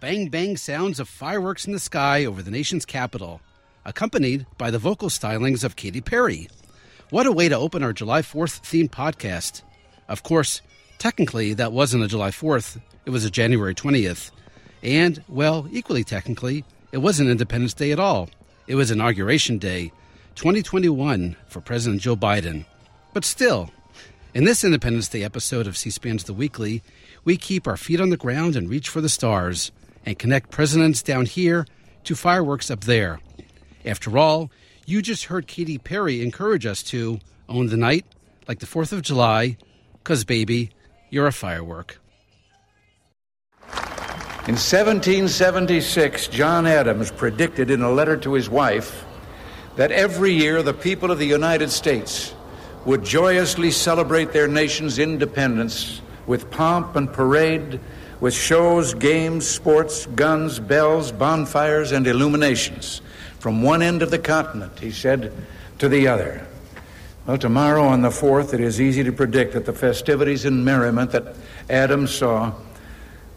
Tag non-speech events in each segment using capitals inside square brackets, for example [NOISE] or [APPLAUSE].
Bang bang sounds of fireworks in the sky over the nation's capital, accompanied by the vocal stylings of Katy Perry. What a way to open our July 4th themed podcast. Of course, technically, that wasn't a July 4th, it was a January 20th. And, well, equally technically, it wasn't Independence Day at all. It was Inauguration Day, 2021, for President Joe Biden. But still, in this Independence Day episode of C SPAN's The Weekly, we keep our feet on the ground and reach for the stars and connect presidents down here to fireworks up there. After all, you just heard Katy Perry encourage us to own the night like the 4th of July, because, baby, you're a firework. In 1776, John Adams predicted in a letter to his wife that every year the people of the United States would joyously celebrate their nation's independence with pomp and parade, with shows, games, sports, guns, bells, bonfires, and illuminations from one end of the continent, he said, to the other. Well, tomorrow on the 4th, it is easy to predict that the festivities and merriment that Adams saw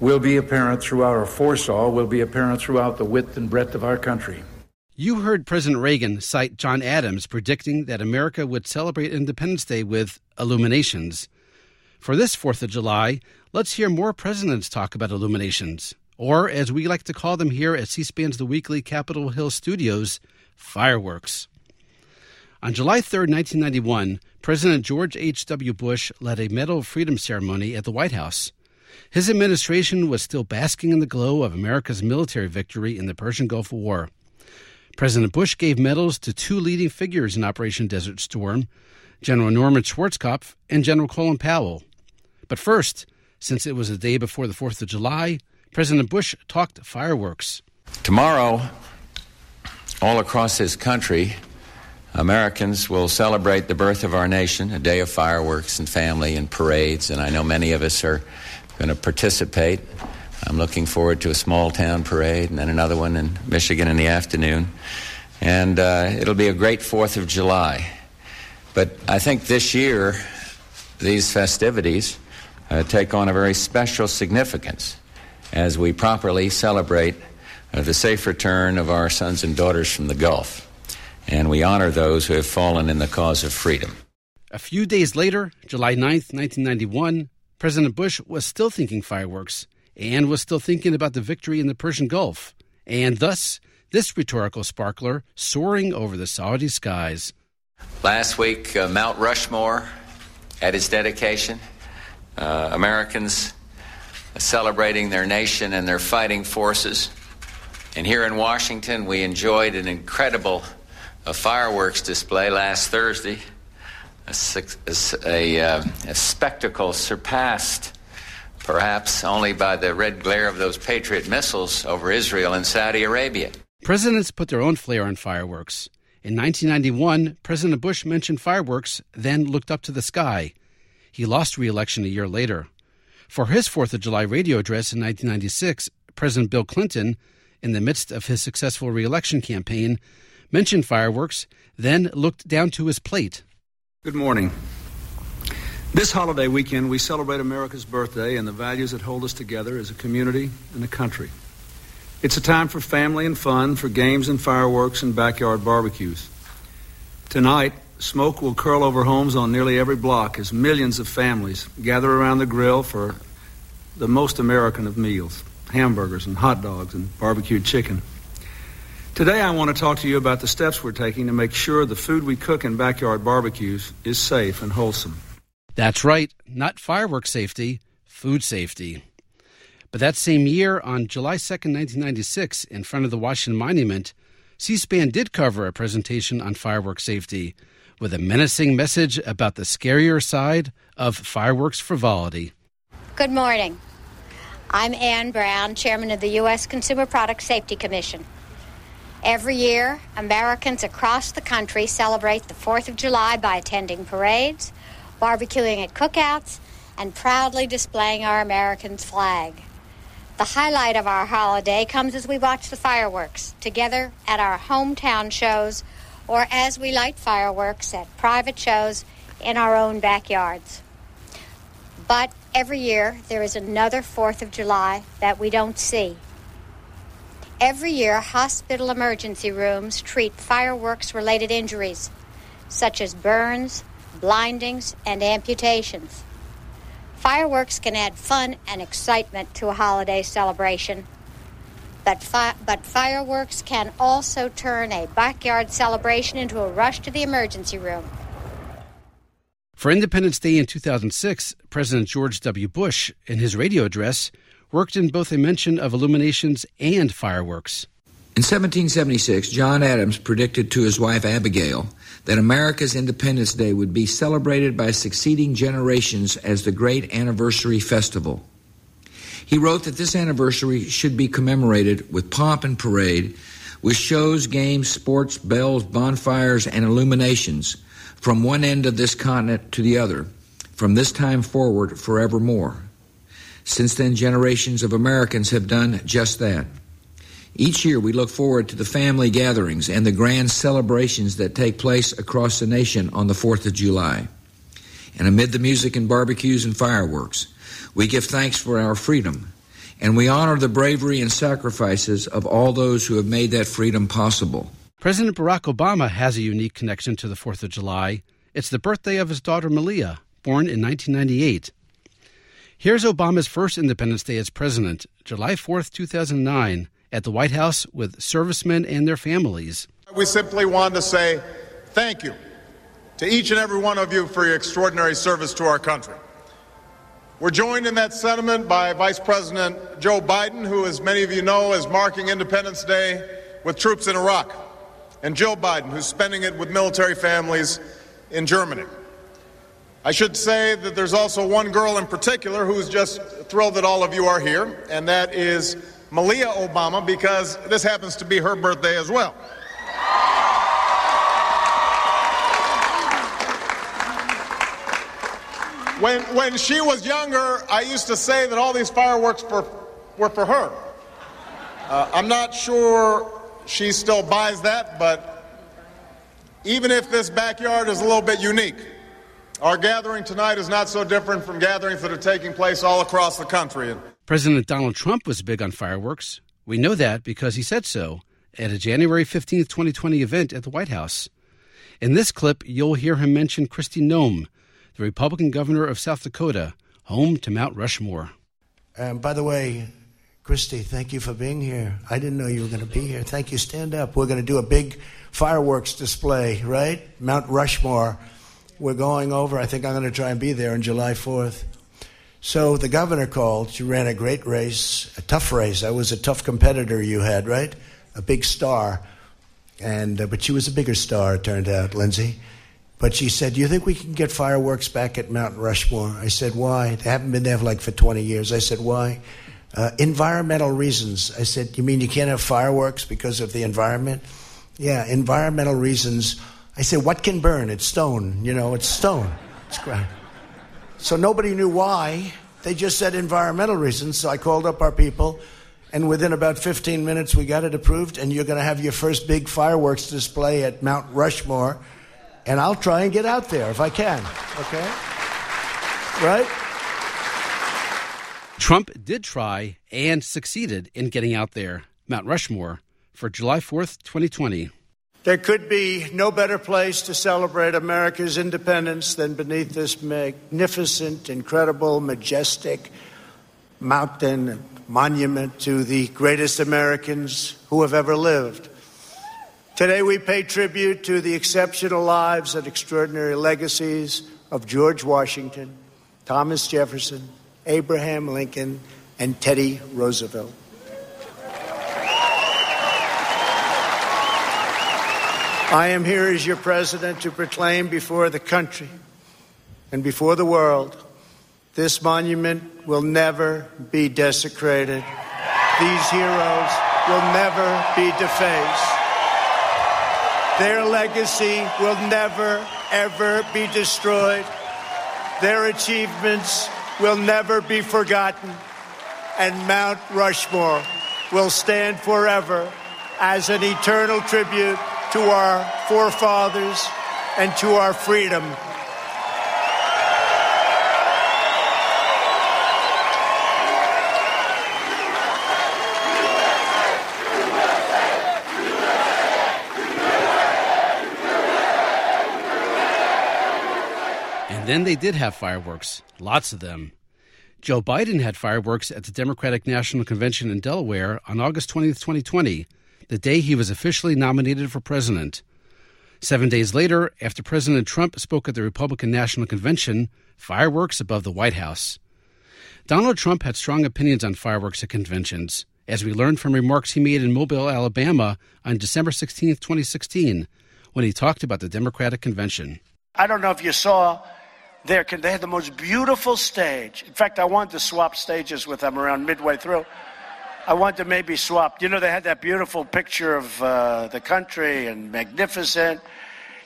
will be apparent throughout, or foresaw, will be apparent throughout the width and breadth of our country. You heard President Reagan cite John Adams predicting that America would celebrate Independence Day with illuminations. For this 4th of July, let's hear more presidents talk about illuminations, or as we like to call them here at C SPAN's The Weekly Capitol Hill Studios, fireworks. On July 3, 1991, President George H.W. Bush led a Medal of Freedom ceremony at the White House. His administration was still basking in the glow of America's military victory in the Persian Gulf War. President Bush gave medals to two leading figures in Operation Desert Storm General Norman Schwarzkopf and General Colin Powell. But first, since it was the day before the 4th of July, President Bush talked fireworks. Tomorrow, all across this country, Americans will celebrate the birth of our nation, a day of fireworks and family and parades, and I know many of us are going to participate. I'm looking forward to a small town parade and then another one in Michigan in the afternoon. And uh, it'll be a great 4th of July. But I think this year, these festivities uh, take on a very special significance as we properly celebrate uh, the safe return of our sons and daughters from the Gulf. And we honor those who have fallen in the cause of freedom. A few days later, July 9th, 1991, President Bush was still thinking fireworks and was still thinking about the victory in the Persian Gulf, and thus this rhetorical sparkler soaring over the Saudi skies. Last week, uh, Mount Rushmore at its dedication, uh, Americans celebrating their nation and their fighting forces. And here in Washington, we enjoyed an incredible uh, fireworks display last Thursday, a, a, uh, a spectacle surpassed perhaps only by the red glare of those Patriot missiles over Israel and Saudi Arabia. Presidents put their own flair on fireworks. In 1991, President Bush mentioned fireworks, then looked up to the sky. He lost re election a year later. For his 4th of July radio address in 1996, President Bill Clinton, in the midst of his successful re election campaign, mentioned fireworks, then looked down to his plate. Good morning. This holiday weekend, we celebrate America's birthday and the values that hold us together as a community and a country. It's a time for family and fun, for games and fireworks and backyard barbecues. Tonight, smoke will curl over homes on nearly every block as millions of families gather around the grill for the most American of meals hamburgers and hot dogs and barbecued chicken. Today, I want to talk to you about the steps we're taking to make sure the food we cook in backyard barbecues is safe and wholesome. That's right, not fireworks safety, food safety. But that same year, on July 2nd, 1996, in front of the Washington Monument, C SPAN did cover a presentation on fireworks safety with a menacing message about the scarier side of fireworks frivolity. Good morning. I'm Ann Brown, chairman of the U.S. Consumer Product Safety Commission. Every year, Americans across the country celebrate the 4th of July by attending parades, barbecuing at cookouts, and proudly displaying our American flag. The highlight of our holiday comes as we watch the fireworks together at our hometown shows or as we light fireworks at private shows in our own backyards. But every year there is another 4th of July that we don't see. Every year, hospital emergency rooms treat fireworks related injuries, such as burns, blindings, and amputations. Fireworks can add fun and excitement to a holiday celebration, but, fi- but fireworks can also turn a backyard celebration into a rush to the emergency room. For Independence Day in 2006, President George W. Bush, in his radio address, worked in both a mention of illuminations and fireworks. In 1776, John Adams predicted to his wife Abigail that America's Independence Day would be celebrated by succeeding generations as the great anniversary festival. He wrote that this anniversary should be commemorated with pomp and parade, with shows, games, sports, bells, bonfires, and illuminations from one end of this continent to the other, from this time forward forevermore. Since then, generations of Americans have done just that. Each year, we look forward to the family gatherings and the grand celebrations that take place across the nation on the 4th of July. And amid the music and barbecues and fireworks, we give thanks for our freedom, and we honor the bravery and sacrifices of all those who have made that freedom possible. President Barack Obama has a unique connection to the 4th of July. It's the birthday of his daughter Malia, born in 1998. Here's Obama's first Independence Day as president, July 4th, 2009, at the White House with servicemen and their families. We simply want to say thank you to each and every one of you for your extraordinary service to our country. We're joined in that sentiment by Vice President Joe Biden, who, as many of you know, is marking Independence Day with troops in Iraq, and Jill Biden, who's spending it with military families in Germany. I should say that there's also one girl in particular who's just thrilled that all of you are here, and that is Malia Obama, because this happens to be her birthday as well. When, when she was younger, I used to say that all these fireworks for, were for her. Uh, I'm not sure she still buys that, but even if this backyard is a little bit unique, our gathering tonight is not so different from gatherings that are taking place all across the country. President Donald Trump was big on fireworks. We know that because he said so at a January 15, 2020 event at the White House. In this clip, you'll hear him mention Kristi Noem, the Republican governor of South Dakota, home to Mount Rushmore. Um, by the way, Kristi, thank you for being here. I didn't know you were going to be here. Thank you. Stand up. We're going to do a big fireworks display, right? Mount Rushmore we're going over. I think I'm going to try and be there on July 4th. So the governor called. She ran a great race, a tough race. I was a tough competitor you had, right? A big star. And, uh, but she was a bigger star, it turned out, Lindsay. But she said, Do you think we can get fireworks back at Mount Rushmore? I said, Why? They haven't been there for like for 20 years. I said, Why? Uh, environmental reasons. I said, You mean you can't have fireworks because of the environment? Yeah, environmental reasons I said, What can burn? It's stone. You know, it's stone. It's ground. So nobody knew why. They just said environmental reasons. So I called up our people, and within about 15 minutes, we got it approved, and you're going to have your first big fireworks display at Mount Rushmore. And I'll try and get out there if I can. Okay? Right? Trump did try and succeeded in getting out there, Mount Rushmore, for July 4th, 2020. There could be no better place to celebrate America's independence than beneath this magnificent, incredible, majestic mountain monument to the greatest Americans who have ever lived. Today, we pay tribute to the exceptional lives and extraordinary legacies of George Washington, Thomas Jefferson, Abraham Lincoln, and Teddy Roosevelt. I am here as your president to proclaim before the country and before the world this monument will never be desecrated. These heroes will never be defaced. Their legacy will never, ever be destroyed. Their achievements will never be forgotten. And Mount Rushmore will stand forever as an eternal tribute to our forefathers and to our freedom. Then they did have fireworks, lots of them. Joe Biden had fireworks at the Democratic National Convention in Delaware on August 20th, 2020, the day he was officially nominated for president. Seven days later, after President Trump spoke at the Republican National Convention, fireworks above the White House. Donald Trump had strong opinions on fireworks at conventions, as we learned from remarks he made in Mobile, Alabama on December 16, 2016, when he talked about the Democratic Convention. I don't know if you saw they had the most beautiful stage. In fact, I wanted to swap stages with them around midway through. I wanted to maybe swap. You know, they had that beautiful picture of uh, the country and magnificent.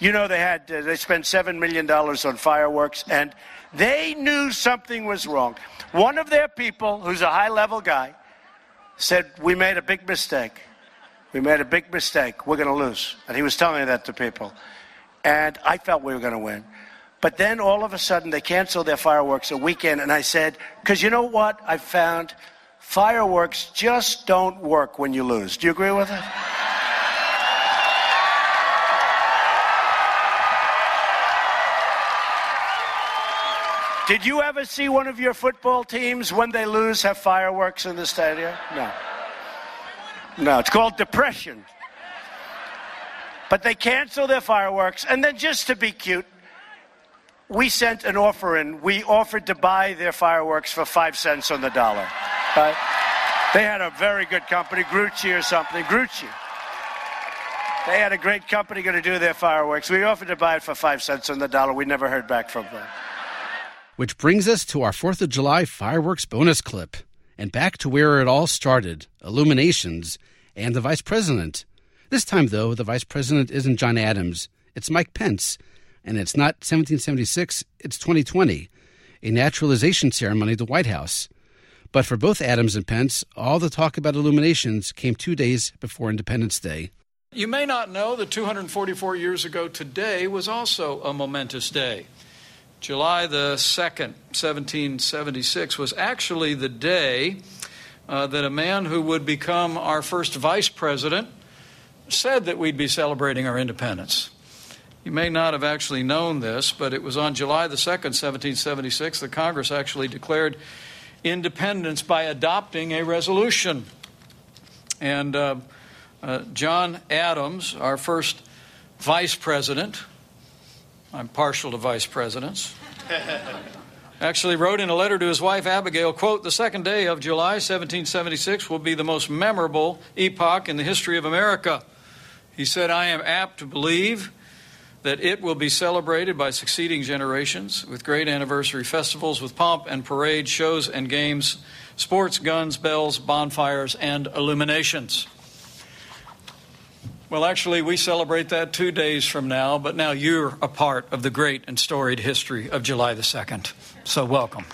You know, they had uh, they spent seven million dollars on fireworks, and they knew something was wrong. One of their people, who's a high-level guy, said, "We made a big mistake. We made a big mistake. We're going to lose." And he was telling that to people, and I felt we were going to win. But then all of a sudden they canceled their fireworks a weekend, and I said, because you know what I found? Fireworks just don't work when you lose. Do you agree with it? Did you ever see one of your football teams when they lose have fireworks in the stadium? No. No, it's called depression. But they cancel their fireworks, and then just to be cute, we sent an offer in. We offered to buy their fireworks for five cents on the dollar. Right? They had a very good company, Grucci or something. Grucci. They had a great company going to do their fireworks. We offered to buy it for five cents on the dollar. We never heard back from them. Which brings us to our 4th of July fireworks bonus clip and back to where it all started illuminations and the vice president. This time, though, the vice president isn't John Adams, it's Mike Pence and it's not 1776, it's 2020, a naturalization ceremony at the White House. But for both Adams and Pence, all the talk about illuminations came two days before Independence Day. You may not know that 244 years ago today was also a momentous day. July the 2nd, 1776, was actually the day uh, that a man who would become our first vice president said that we'd be celebrating our independence. You may not have actually known this, but it was on July the 2nd, 1776, that Congress actually declared independence by adopting a resolution. And uh, uh, John Adams, our first vice president, I'm partial to vice presidents. [LAUGHS] actually wrote in a letter to his wife Abigail, quote, "The second day of July 1776 will be the most memorable epoch in the history of America." He said, "I am apt to believe that it will be celebrated by succeeding generations with great anniversary festivals with pomp and parade, shows and games, sports, guns, bells, bonfires, and illuminations. Well, actually, we celebrate that two days from now, but now you're a part of the great and storied history of July the 2nd. So, welcome.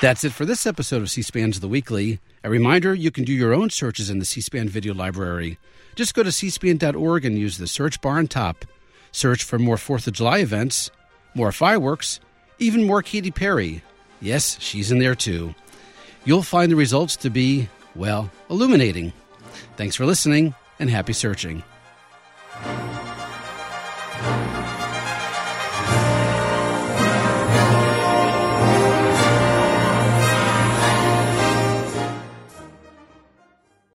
That's it for this episode of C SPAN's The Weekly. A reminder you can do your own searches in the C SPAN video library. Just go to cspan.org and use the search bar on top. Search for more 4th of July events, more fireworks, even more Katy Perry. Yes, she's in there too. You'll find the results to be, well, illuminating. Thanks for listening and happy searching.